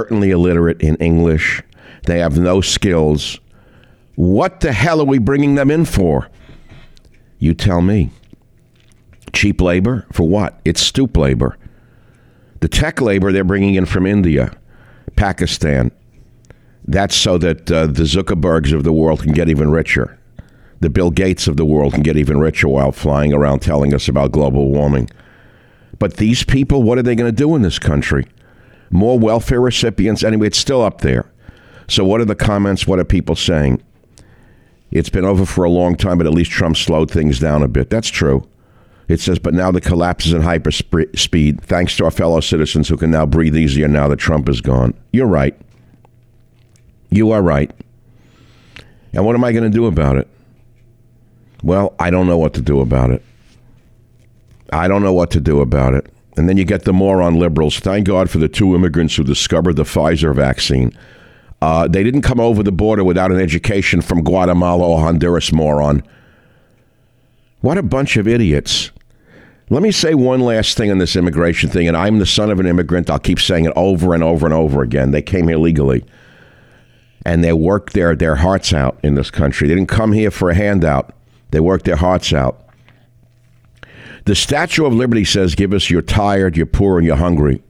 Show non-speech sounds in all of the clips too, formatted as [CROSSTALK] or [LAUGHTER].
certainly illiterate in English. They have no skills. What the hell are we bringing them in for? You tell me. Cheap labor? For what? It's stoop labor. The tech labor they're bringing in from India, Pakistan. That's so that uh, the Zuckerbergs of the world can get even richer. The Bill Gates of the world can get even richer while flying around telling us about global warming. But these people, what are they going to do in this country? More welfare recipients? Anyway, it's still up there. So, what are the comments? What are people saying? It's been over for a long time, but at least Trump slowed things down a bit. That's true. It says, but now the collapse is in hyperspeed thanks to our fellow citizens who can now breathe easier now that Trump is gone. You're right. You are right. And what am I going to do about it? Well, I don't know what to do about it. I don't know what to do about it. And then you get the moron liberals. Thank God for the two immigrants who discovered the Pfizer vaccine. Uh, they didn't come over the border without an education from Guatemala or Honduras, moron. What a bunch of idiots. Let me say one last thing on this immigration thing, and I'm the son of an immigrant. I'll keep saying it over and over and over again. They came here legally, and they worked their, their hearts out in this country. They didn't come here for a handout, they worked their hearts out. The Statue of Liberty says, Give us you're tired, you're poor, and you're hungry,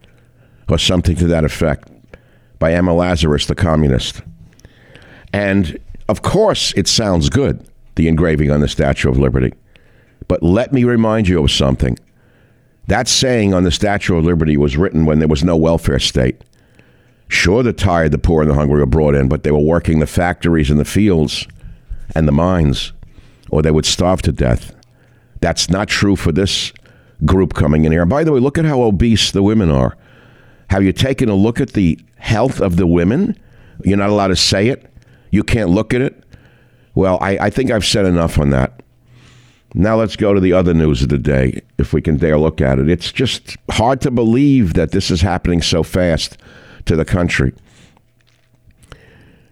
or something to that effect, by Emma Lazarus, the communist. And of course, it sounds good, the engraving on the Statue of Liberty. But let me remind you of something. That saying on the Statue of Liberty was written when there was no welfare state. Sure, the tired, the poor, and the hungry were brought in, but they were working the factories and the fields and the mines, or they would starve to death. That's not true for this group coming in here. And by the way, look at how obese the women are. Have you taken a look at the health of the women? You're not allowed to say it. You can't look at it. Well, I, I think I've said enough on that. Now let's go to the other news of the day, if we can dare look at it. It's just hard to believe that this is happening so fast to the country.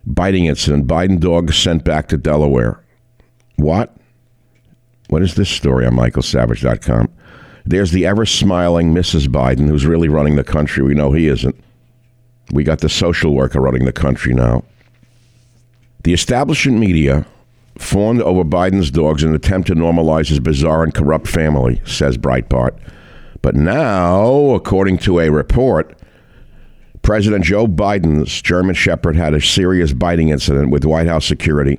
Biting incident. Biden dog sent back to Delaware. What? What is this story on michaelsavage.com? There's the ever smiling Mrs. Biden, who's really running the country. We know he isn't. We got the social worker running the country now. The establishment media fawned over Biden's dogs in an attempt to normalize his bizarre and corrupt family, says Breitbart. But now, according to a report, President Joe Biden's German Shepherd had a serious biting incident with White House security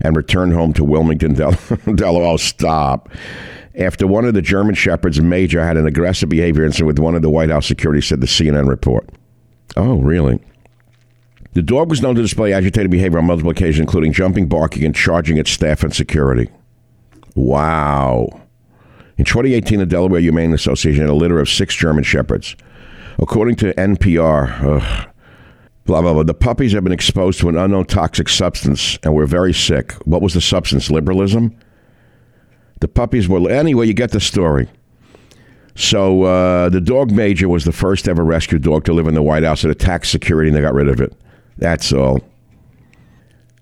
and returned home to Wilmington, [LAUGHS] Del- Delaware. Oh, stop. After one of the German Shepherds, Major, had an aggressive behavior incident with one of the White House security, said the CNN report. Oh, really? The dog was known to display agitated behavior on multiple occasions, including jumping, barking, and charging at staff and security. Wow. In 2018, the Delaware Humane Association had a litter of six German Shepherds. According to NPR, ugh, blah, blah, blah, the puppies have been exposed to an unknown toxic substance and were very sick. What was the substance? Liberalism? The puppies were. Anyway, you get the story. So uh, the dog major was the first ever rescue dog to live in the White House. It attacked security and they got rid of it. That's all.